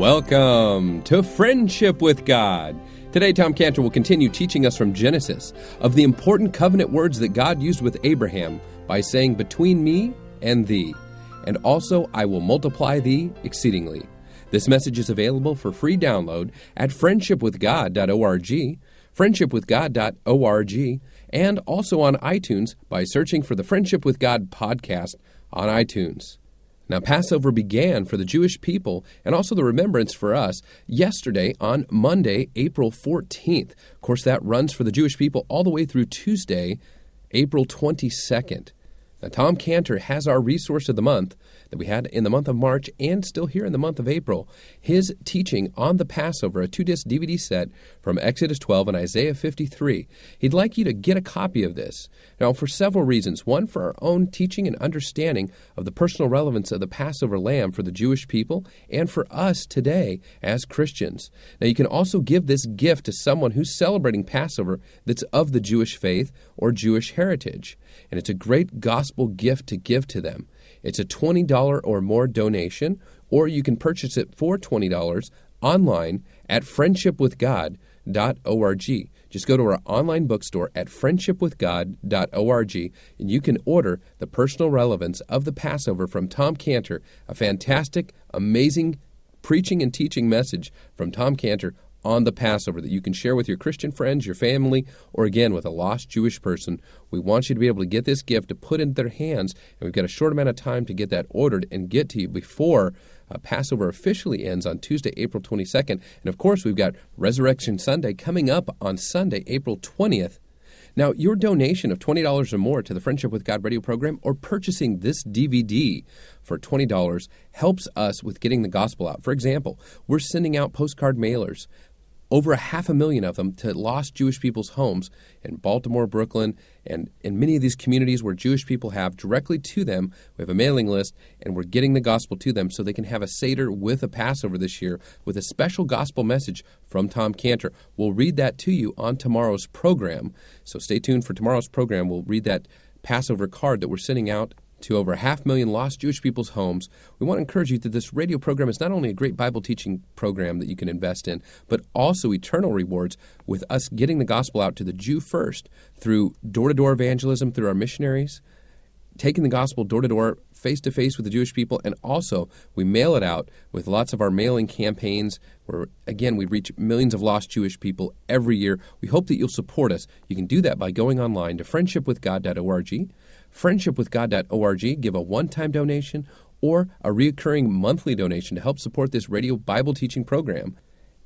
Welcome to Friendship with God. Today, Tom Cantor will continue teaching us from Genesis of the important covenant words that God used with Abraham by saying, Between me and thee, and also I will multiply thee exceedingly. This message is available for free download at friendshipwithgod.org, friendshipwithgod.org, and also on iTunes by searching for the Friendship with God podcast on iTunes. Now, Passover began for the Jewish people and also the remembrance for us yesterday on Monday, April 14th. Of course, that runs for the Jewish people all the way through Tuesday, April 22nd. Now, Tom Cantor has our resource of the month that we had in the month of March and still here in the month of April. His teaching on the Passover, a two disc DVD set from Exodus 12 and Isaiah 53. He'd like you to get a copy of this. Now, for several reasons. One, for our own teaching and understanding of the personal relevance of the Passover lamb for the Jewish people and for us today as Christians. Now, you can also give this gift to someone who's celebrating Passover that's of the Jewish faith or Jewish heritage. And it's a great gospel gift to give to them. It's a $20 or more donation, or you can purchase it for $20 online at friendshipwithgod.org. Just go to our online bookstore at friendshipwithgod.org and you can order The Personal Relevance of the Passover from Tom Cantor, a fantastic, amazing preaching and teaching message from Tom Cantor on the Passover that you can share with your Christian friends, your family, or again with a lost Jewish person. We want you to be able to get this gift to put in their hands, and we've got a short amount of time to get that ordered and get to you before uh, Passover officially ends on Tuesday, April 22nd. And of course, we've got Resurrection Sunday coming up on Sunday, April 20th. Now, your donation of $20 or more to the Friendship with God radio program or purchasing this DVD for $20 helps us with getting the gospel out. For example, we're sending out postcard mailers over a half a million of them to lost Jewish people's homes in Baltimore, Brooklyn, and in many of these communities where Jewish people have directly to them. We have a mailing list, and we're getting the gospel to them so they can have a Seder with a Passover this year with a special gospel message from Tom Cantor. We'll read that to you on tomorrow's program. So stay tuned for tomorrow's program. We'll read that Passover card that we're sending out to over a half million lost Jewish people's homes, we want to encourage you that this radio program is not only a great Bible teaching program that you can invest in, but also eternal rewards with us getting the gospel out to the Jew first through door to door evangelism through our missionaries, taking the gospel door to door, face to face with the Jewish people, and also we mail it out with lots of our mailing campaigns where, again, we reach millions of lost Jewish people every year. We hope that you'll support us. You can do that by going online to friendshipwithgod.org friendshipwithgod.org, give a one time donation or a recurring monthly donation to help support this radio Bible teaching program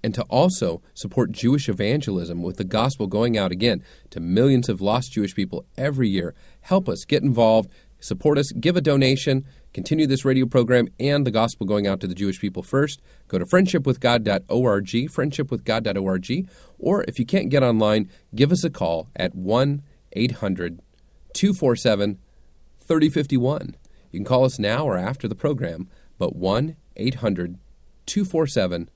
and to also support Jewish evangelism with the gospel going out again to millions of lost Jewish people every year. Help us get involved, support us, give a donation, continue this radio program and the gospel going out to the Jewish people first. Go to friendshipwithgod.org, friendshipwithgod.org, or if you can't get online, give us a call at 1 800 247 3051. You can call us now or after the program, but 1 800 247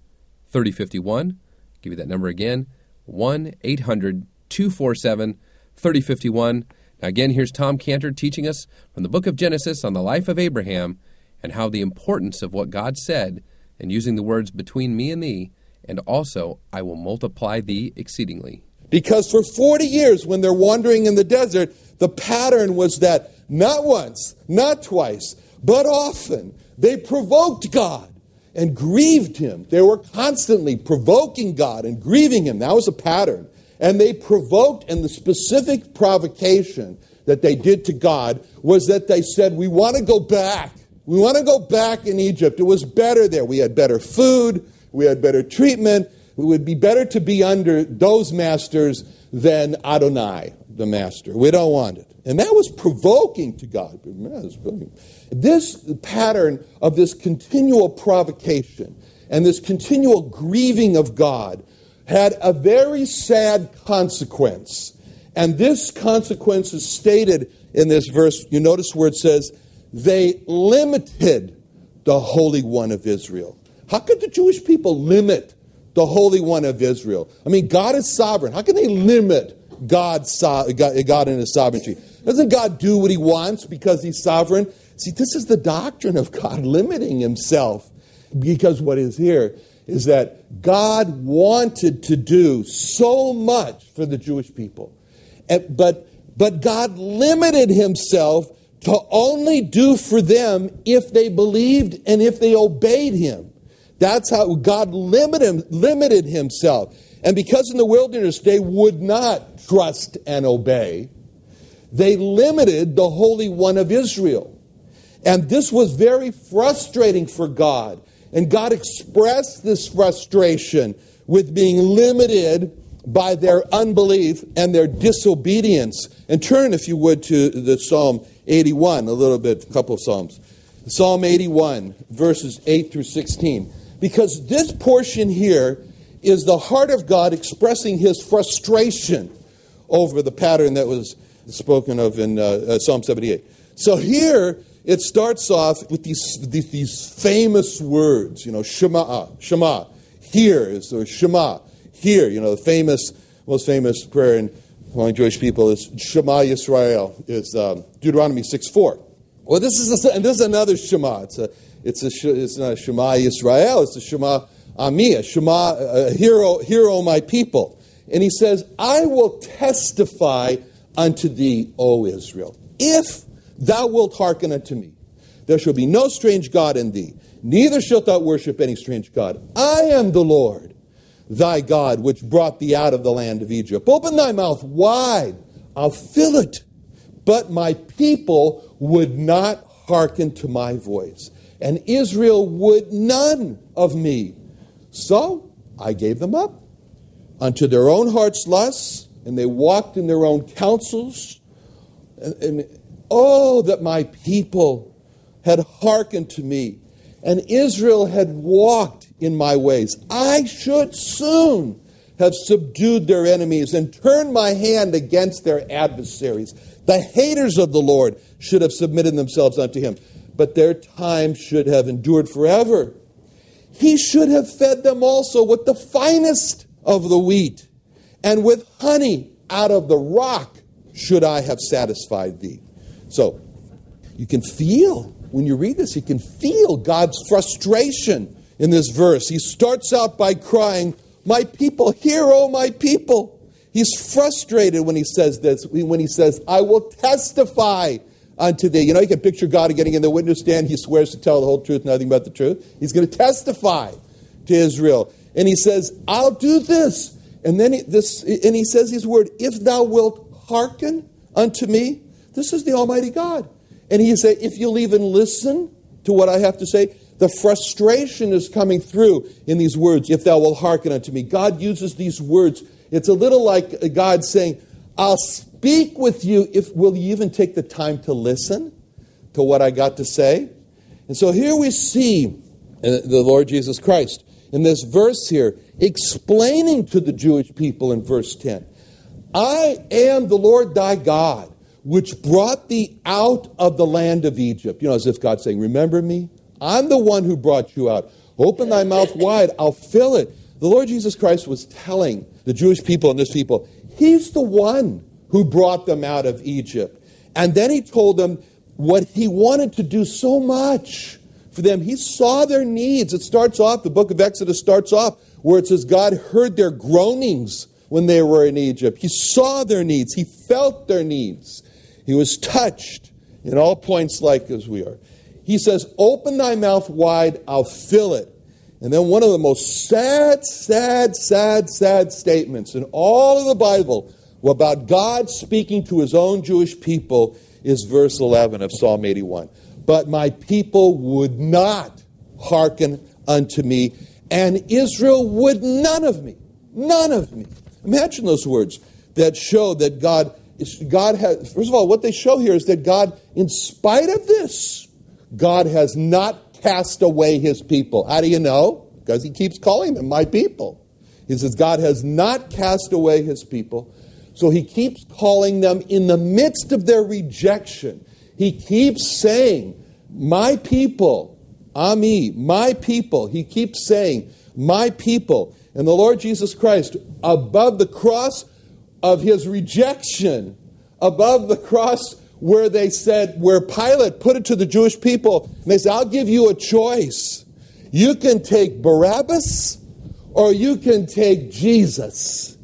3051. Give you that number again 1 800 247 3051. Now, again, here's Tom Cantor teaching us from the book of Genesis on the life of Abraham and how the importance of what God said and using the words between me and thee, and also I will multiply thee exceedingly. Because for 40 years, when they're wandering in the desert, the pattern was that not once, not twice, but often they provoked God and grieved him. They were constantly provoking God and grieving him. That was a pattern. And they provoked, and the specific provocation that they did to God was that they said, We want to go back. We want to go back in Egypt. It was better there. We had better food, we had better treatment. It would be better to be under those masters than Adonai, the master. We don't want it. And that was provoking to God. This pattern of this continual provocation and this continual grieving of God had a very sad consequence. And this consequence is stated in this verse. You notice where it says, they limited the Holy One of Israel. How could the Jewish people limit the Holy One of Israel. I mean, God is sovereign. How can they limit God's so- God in His sovereignty? Doesn't God do what He wants because He's sovereign? See, this is the doctrine of God limiting Himself. Because what is here is that God wanted to do so much for the Jewish people. But, but God limited himself to only do for them if they believed and if they obeyed him. That's how God limited, limited himself. And because in the wilderness they would not trust and obey, they limited the Holy One of Israel. And this was very frustrating for God. And God expressed this frustration with being limited by their unbelief and their disobedience. And turn, if you would, to the Psalm 81, a little bit, a couple of Psalms. Psalm 81, verses 8 through 16. Because this portion here is the heart of God expressing his frustration over the pattern that was spoken of in uh, uh, Psalm 78. So here it starts off with these, these, these famous words, you know, Shema, Shema. Here is the Shema. Here, you know, the famous, most famous prayer in among Jewish people is Shema Yisrael, is um, Deuteronomy 6 4. Well, this is, a, and this is another Shema. It's, a, it's, a, it's not a Shema Yisrael, it's a Shema Ami, a Shema, uh, uh, a hero, hero, my people. And he says, I will testify unto thee, O Israel, if thou wilt hearken unto me. There shall be no strange God in thee, neither shalt thou worship any strange God. I am the Lord thy God, which brought thee out of the land of Egypt. Open thy mouth wide, I'll fill it. But my people would not hearken to my voice, and Israel would none of me. So I gave them up unto their own heart's lusts, and they walked in their own counsels. And, and oh, that my people had hearkened to me, and Israel had walked in my ways. I should soon have subdued their enemies and turned my hand against their adversaries. The haters of the Lord should have submitted themselves unto him, but their time should have endured forever. He should have fed them also with the finest of the wheat, and with honey out of the rock should I have satisfied thee. So, you can feel, when you read this, you can feel God's frustration in this verse. He starts out by crying, My people, hear, O my people. He's frustrated when he says this, when he says, I will testify unto thee. You know, you can picture God getting in the witness stand. He swears to tell the whole truth, nothing but the truth. He's going to testify to Israel. And he says, I'll do this. And then he, this, and he says his word, if thou wilt hearken unto me, this is the Almighty God. And he said, if you'll even listen to what I have to say, the frustration is coming through in these words, if thou wilt hearken unto me. God uses these words. It's a little like uh, God saying, I'll speak with you if will you even take the time to listen to what I got to say? And so here we see uh, the Lord Jesus Christ in this verse here explaining to the Jewish people in verse 10 I am the Lord thy God, which brought thee out of the land of Egypt. You know, as if God's saying, Remember me? I'm the one who brought you out. Open thy mouth wide, I'll fill it. The Lord Jesus Christ was telling the Jewish people and this people, He's the one who brought them out of Egypt. And then He told them what He wanted to do so much for them. He saw their needs. It starts off, the book of Exodus starts off where it says God heard their groanings when they were in Egypt. He saw their needs, He felt their needs. He was touched in all points like as we are. He says, Open thy mouth wide, I'll fill it. And then one of the most sad, sad, sad, sad statements in all of the Bible about God speaking to his own Jewish people is verse 11 of Psalm 81. But my people would not hearken unto me, and Israel would none of me. None of me. Imagine those words that show that God God has, first of all, what they show here is that God, in spite of this, God has not cast away his people. How do you know? Because he keeps calling them my people. He says, God has not cast away his people. So he keeps calling them in the midst of their rejection. He keeps saying, My people, Ami, my people. He keeps saying, My people. And the Lord Jesus Christ, above the cross of his rejection, above the cross where they said, where Pilate put it to the Jewish people, and they said, I'll give you a choice. You can take Barabbas or you can take Jesus.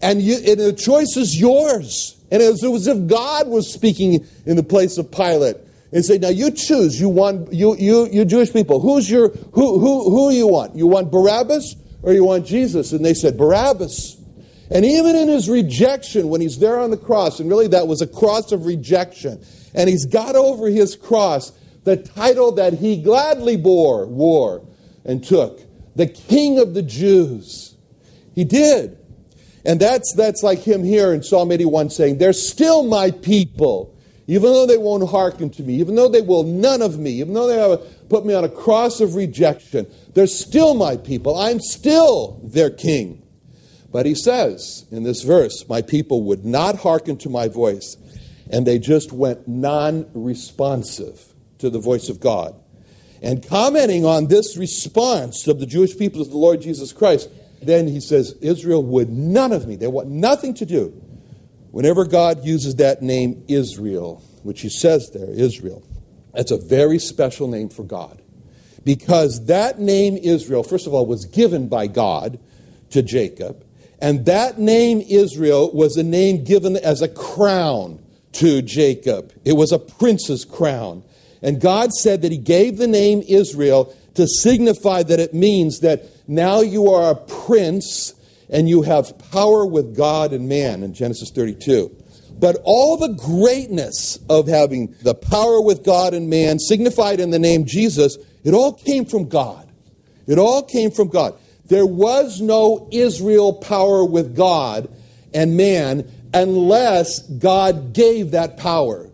And, you, and the choice is yours. And it was, it was as if God was speaking in the place of Pilate and say, now you choose. You want you you you Jewish people. Who's your who who who you want? You want Barabbas or you want Jesus? And they said Barabbas. And even in his rejection, when he's there on the cross, and really that was a cross of rejection, and he's got over his cross the title that he gladly bore, wore, and took, the King of the Jews. He did. And that's, that's like him here in Psalm 81 saying, They're still my people, even though they won't hearken to me, even though they will none of me, even though they have put me on a cross of rejection. They're still my people. I'm still their king. But he says in this verse, My people would not hearken to my voice, and they just went non responsive to the voice of God. And commenting on this response of the Jewish people to the Lord Jesus Christ, then he says, Israel would none of me. They want nothing to do. Whenever God uses that name Israel, which he says there, Israel, that's a very special name for God. Because that name Israel, first of all, was given by God to Jacob. And that name Israel was a name given as a crown to Jacob. It was a prince's crown. And God said that He gave the name Israel to signify that it means that now you are a prince and you have power with God and man in Genesis 32. But all the greatness of having the power with God and man signified in the name Jesus, it all came from God. It all came from God. There was no Israel power with God and man unless God gave that power.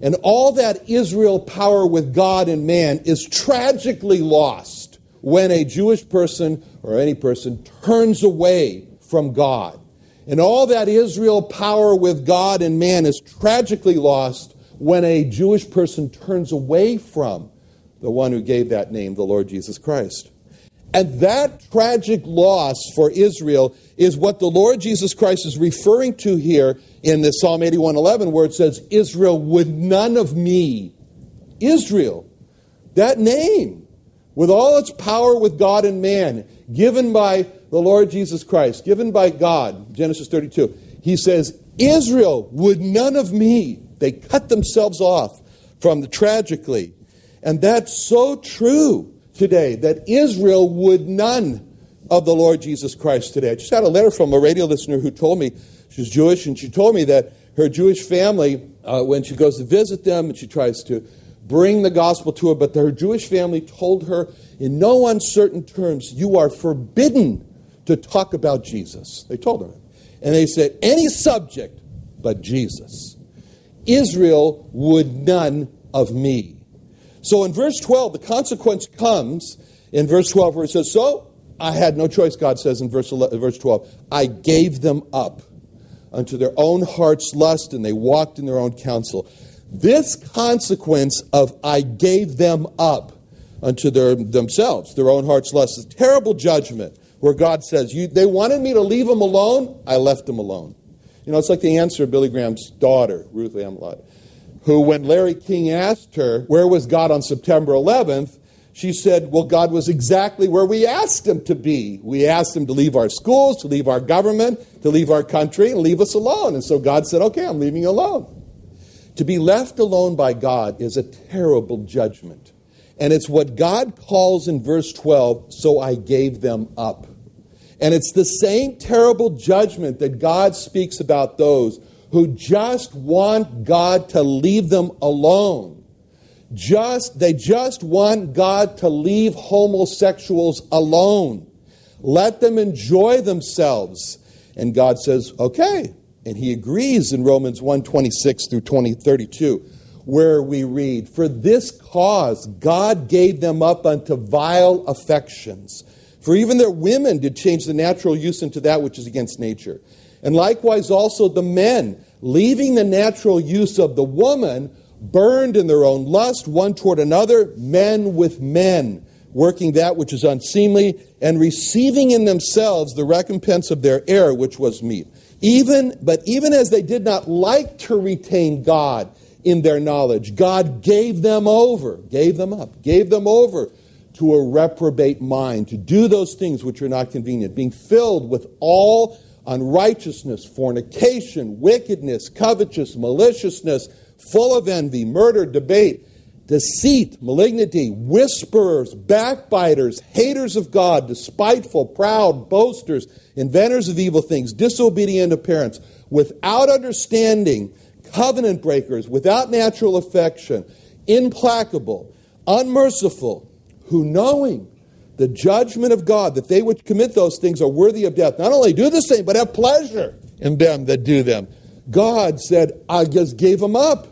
And all that Israel power with God and man is tragically lost when a Jewish person or any person turns away from God. And all that Israel power with God and man is tragically lost when a Jewish person turns away from the one who gave that name, the Lord Jesus Christ. And that tragic loss for Israel is what the Lord Jesus Christ is referring to here in the Psalm 81:11 where it says Israel would none of me. Israel. That name with all its power with God and man given by the Lord Jesus Christ, given by God, Genesis 32. He says, Israel would none of me. They cut themselves off from the tragically. And that's so true today that Israel would none of the Lord Jesus Christ today. I just had a letter from a radio listener who told me she's Jewish, and she told me that her Jewish family, uh, when she goes to visit them and she tries to bring the gospel to her, but her Jewish family told her in no uncertain terms, You are forbidden to talk about Jesus. They told her. And they said, Any subject but Jesus. Israel would none of me. So in verse 12, the consequence comes in verse 12 where it says, So I had no choice, God says in verse, 11, verse 12. I gave them up unto their own heart's lust, and they walked in their own counsel. This consequence of I gave them up unto their, themselves, their own heart's lust, is terrible judgment where God says, you, They wanted me to leave them alone, I left them alone. You know, it's like the answer of Billy Graham's daughter, Ruth Amelot who, when Larry King asked her, Where was God on September 11th? She said, Well, God was exactly where we asked him to be. We asked him to leave our schools, to leave our government, to leave our country, and leave us alone. And so God said, Okay, I'm leaving you alone. To be left alone by God is a terrible judgment. And it's what God calls in verse 12, so I gave them up. And it's the same terrible judgment that God speaks about those who just want God to leave them alone. Just they just want God to leave homosexuals alone. Let them enjoy themselves. And God says, "Okay." And he agrees in Romans 1:26 through 20, 32, where we read, "For this cause God gave them up unto vile affections." For even their women did change the natural use into that which is against nature. And likewise also the men, leaving the natural use of the woman, burned in their own lust one toward another, men with men, working that which is unseemly, and receiving in themselves the recompense of their error, which was meat. Even, but even as they did not like to retain God in their knowledge, God gave them over, gave them up, gave them over to a reprobate mind, to do those things which are not convenient, being filled with all unrighteousness, fornication, wickedness, covetousness, maliciousness, full of envy, murder, debate, deceit, malignity, whisperers, backbiters, haters of God, despiteful, proud, boasters, inventors of evil things, disobedient to parents, without understanding, covenant breakers, without natural affection, implacable, unmerciful, who knowing the judgment of God, that they which commit those things are worthy of death, not only do the same, but have pleasure in them that do them. God said, I just gave them up.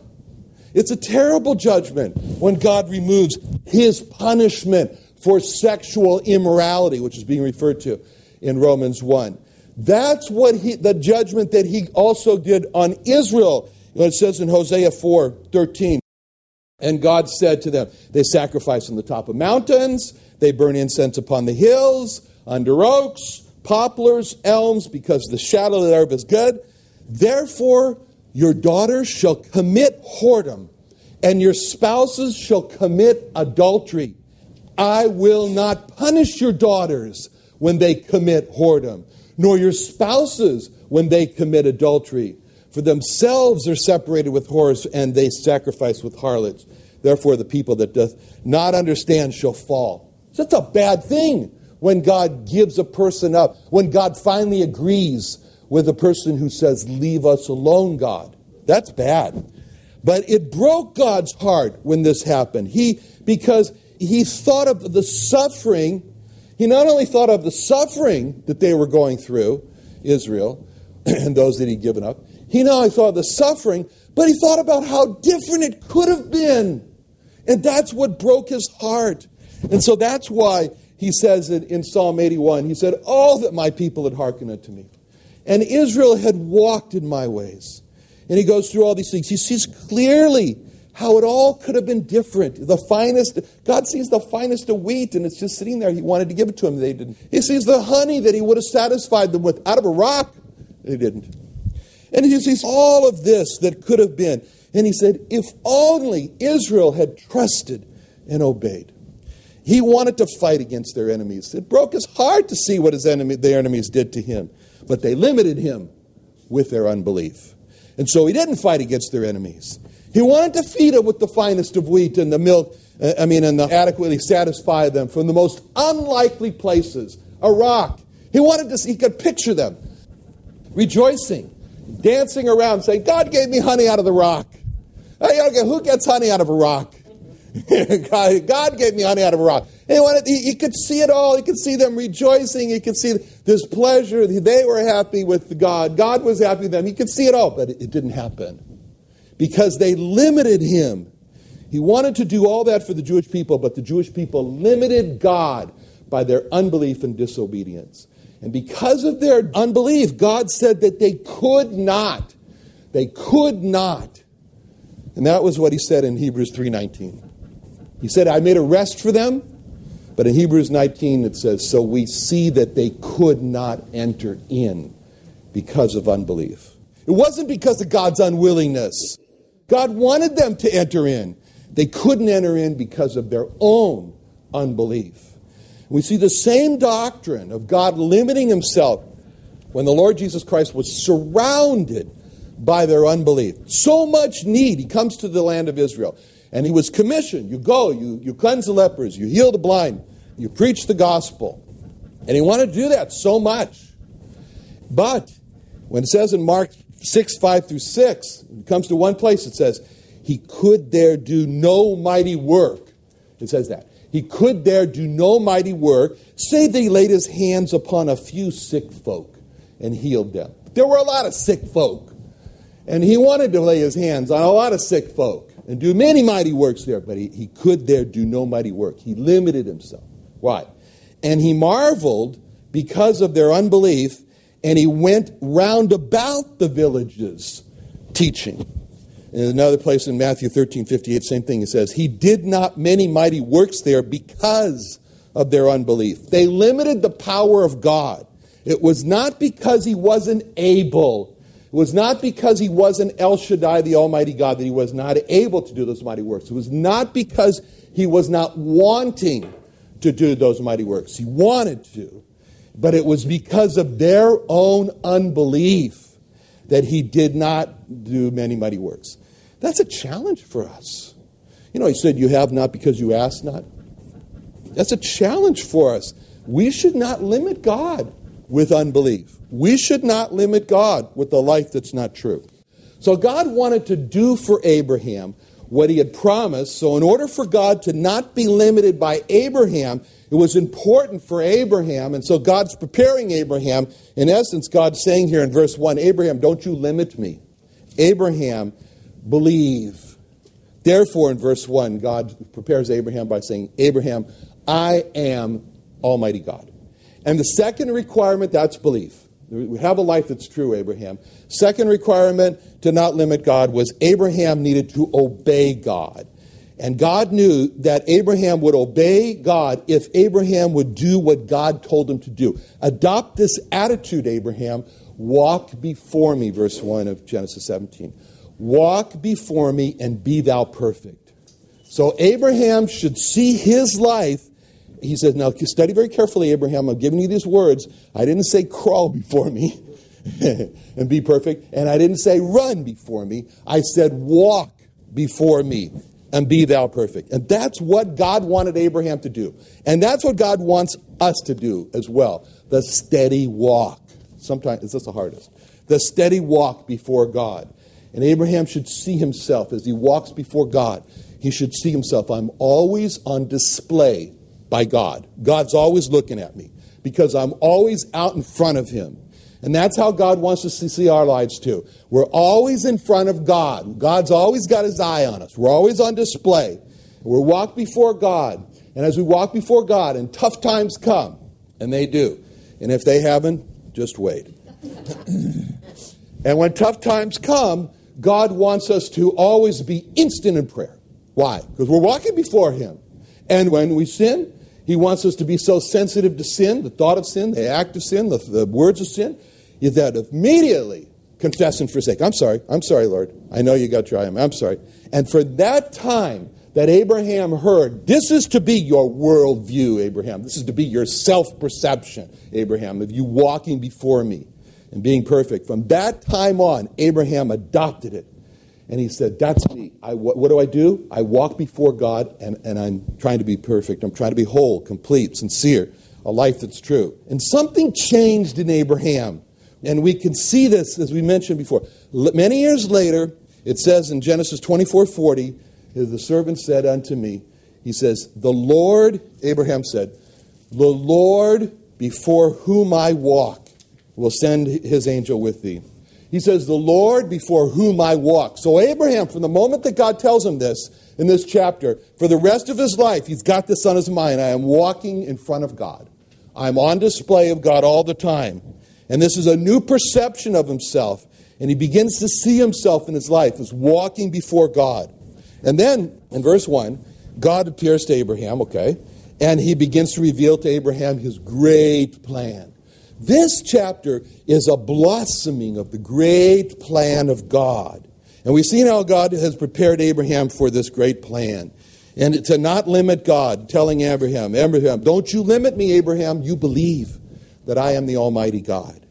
It's a terrible judgment when God removes his punishment for sexual immorality, which is being referred to in Romans 1. That's what he, the judgment that he also did on Israel. It says in Hosea 4 13. And God said to them, They sacrifice on the top of mountains, they burn incense upon the hills, under oaks, poplars, elms, because the shadow of the herb is good. Therefore, your daughters shall commit whoredom, and your spouses shall commit adultery. I will not punish your daughters when they commit whoredom, nor your spouses when they commit adultery. For themselves are separated with whores, and they sacrifice with harlots. Therefore, the people that doth not understand shall fall. That's a bad thing when God gives a person up, when God finally agrees with a person who says, Leave us alone, God. That's bad. But it broke God's heart when this happened. He because he thought of the suffering he not only thought of the suffering that they were going through, Israel, and those that he'd given up, he not only thought of the suffering, but he thought about how different it could have been. And that's what broke his heart. And so that's why he says it in Psalm 81. He said, All that my people had hearkened unto me. And Israel had walked in my ways. And he goes through all these things. He sees clearly how it all could have been different. The finest, God sees the finest of wheat and it's just sitting there. He wanted to give it to him, They didn't. He sees the honey that he would have satisfied them with out of a rock. They didn't. And he sees all of this that could have been. And he said, if only Israel had trusted and obeyed. He wanted to fight against their enemies. It broke his heart to see what his enemy, their enemies did to him. But they limited him with their unbelief. And so he didn't fight against their enemies. He wanted to feed them with the finest of wheat and the milk, uh, I mean, and adequately satisfy them from the most unlikely places, a rock. He wanted to, see, he could picture them rejoicing, dancing around, saying, God gave me honey out of the rock. Hey, okay, who gets honey out of a rock? God gave me honey out of a rock. He, wanted, he, he, could see it all. He could see them rejoicing. He could see this pleasure. They were happy with God. God was happy with them. He could see it all, but it, it didn't happen because they limited him. He wanted to do all that for the Jewish people, but the Jewish people limited God by their unbelief and disobedience. And because of their unbelief, God said that they could not. They could not. And that was what he said in Hebrews 3:19. He said, "I made a rest for them." But in Hebrews 19 it says, "So we see that they could not enter in because of unbelief." It wasn't because of God's unwillingness. God wanted them to enter in. They couldn't enter in because of their own unbelief. We see the same doctrine of God limiting himself when the Lord Jesus Christ was surrounded by their unbelief. So much need. He comes to the land of Israel and he was commissioned. You go, you, you cleanse the lepers, you heal the blind, you preach the gospel. And he wanted to do that so much. But when it says in Mark 6, 5 through 6, it comes to one place, it says, He could there do no mighty work. It says that. He could there do no mighty work, save that he laid his hands upon a few sick folk and healed them. There were a lot of sick folk. And he wanted to lay his hands on a lot of sick folk and do many mighty works there, but he, he could there do no mighty work. He limited himself. Why? And he marveled because of their unbelief and he went round about the villages teaching. In another place in Matthew 13 58, same thing. It says, He did not many mighty works there because of their unbelief. They limited the power of God. It was not because he wasn't able. It was not because he wasn't El Shaddai, the Almighty God, that he was not able to do those mighty works. It was not because he was not wanting to do those mighty works. He wanted to. But it was because of their own unbelief that he did not do many mighty works. That's a challenge for us. You know, he said, You have not because you ask not. That's a challenge for us. We should not limit God with unbelief. We should not limit God with a life that's not true. So God wanted to do for Abraham what he had promised. So, in order for God to not be limited by Abraham, it was important for Abraham. And so, God's preparing Abraham. In essence, God's saying here in verse 1 Abraham, don't you limit me. Abraham, believe. Therefore, in verse 1, God prepares Abraham by saying, Abraham, I am Almighty God. And the second requirement, that's belief. We have a life that's true, Abraham. Second requirement to not limit God was Abraham needed to obey God. And God knew that Abraham would obey God if Abraham would do what God told him to do. Adopt this attitude, Abraham. Walk before me, verse 1 of Genesis 17. Walk before me and be thou perfect. So Abraham should see his life he says, Now study very carefully, Abraham. I'm giving you these words. I didn't say crawl before me and be perfect, and I didn't say run before me. I said walk before me and be thou perfect. And that's what God wanted Abraham to do. And that's what God wants us to do as well the steady walk. Sometimes it's just the hardest. The steady walk before God. And Abraham should see himself as he walks before God. He should see himself. I'm always on display by God. God's always looking at me because I'm always out in front of Him. And that's how God wants us to see our lives too. We're always in front of God. God's always got His eye on us. We're always on display. We're walk before God. And as we walk before God, and tough times come, and they do. And if they haven't, just wait. and when tough times come, God wants us to always be instant in prayer. Why? Because we're walking before Him. And when we sin, he wants us to be so sensitive to sin, the thought of sin, the act of sin, the, the words of sin, that immediately confess and forsake. I'm sorry. I'm sorry, Lord. I know you got your eye I'm sorry. And for that time that Abraham heard, this is to be your worldview, Abraham. This is to be your self perception, Abraham, of you walking before me and being perfect. From that time on, Abraham adopted it and he said, That's me. I, what, what, do I do? I walk before God and, and I'm trying to be perfect. I'm trying to be whole, complete, sincere, a life that's true. And something changed in Abraham. And we can see this, as we mentioned before. Many years later, it says in Genesis 24 40, the servant said unto me, He says, The Lord, Abraham said, The Lord before whom I walk will send his angel with thee he says, The Lord before whom I walk. So, Abraham, from the moment that God tells him this in this chapter, for the rest of his life, he's got this on his mind. I am walking in front of God. I'm on display of God all the time. And this is a new perception of himself. And he begins to see himself in his life as walking before God. And then, in verse 1, God appears to Abraham, okay? And he begins to reveal to Abraham his great plan. This chapter is a blossoming of the great plan of God. And we've seen how God has prepared Abraham for this great plan. And to not limit God, telling Abraham, Abraham, don't you limit me, Abraham. You believe that I am the Almighty God.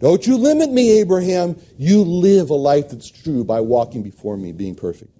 Don't you limit me, Abraham. You live a life that's true by walking before me, being perfect.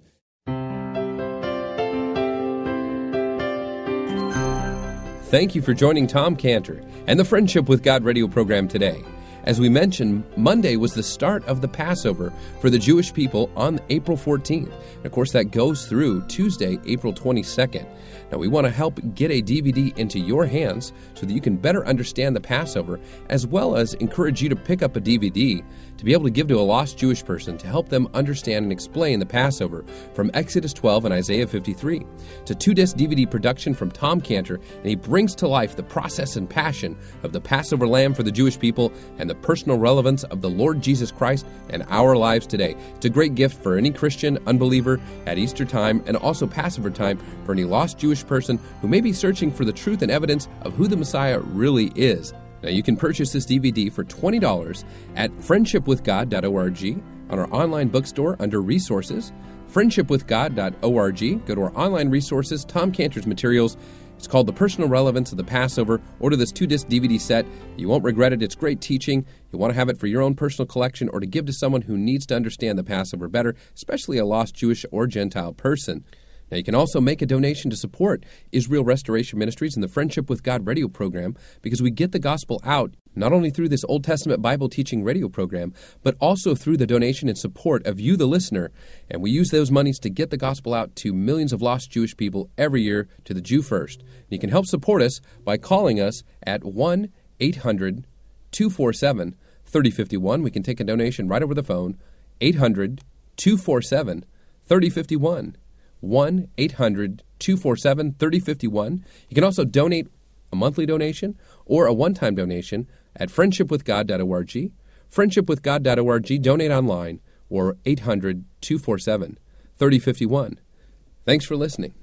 Thank you for joining Tom Cantor and the Friendship with God radio program today. As we mentioned, Monday was the start of the Passover for the Jewish people on April 14th. And of course, that goes through Tuesday, April 22nd. Now, we want to help get a DVD into your hands so that you can better understand the Passover, as well as encourage you to pick up a DVD to be able to give to a lost Jewish person to help them understand and explain the Passover from Exodus 12 and Isaiah 53. It's a two disc DVD production from Tom Cantor, and he brings to life the process and passion of the Passover lamb for the Jewish people and the personal relevance of the Lord Jesus Christ and our lives today. It's a great gift for any Christian unbeliever at Easter time and also Passover time for any lost Jewish person who may be searching for the truth and evidence of who the Messiah really is. Now, you can purchase this DVD for $20 at friendshipwithgod.org on our online bookstore under Resources, friendshipwithgod.org. Go to our online resources, Tom Cantor's materials, It's called The Personal Relevance of the Passover. Order this two disc DVD set. You won't regret it. It's great teaching. You want to have it for your own personal collection or to give to someone who needs to understand the Passover better, especially a lost Jewish or Gentile person. Now, you can also make a donation to support Israel Restoration Ministries and the Friendship with God radio program because we get the gospel out not only through this Old Testament Bible teaching radio program, but also through the donation and support of you, the listener. And we use those monies to get the gospel out to millions of lost Jewish people every year to the Jew First. You can help support us by calling us at 1 800 247 3051. We can take a donation right over the phone, 800 247 3051. 1 800 247 3051. You can also donate a monthly donation or a one time donation at friendshipwithgod.org, friendshipwithgod.org, donate online, or 800 247 3051. Thanks for listening.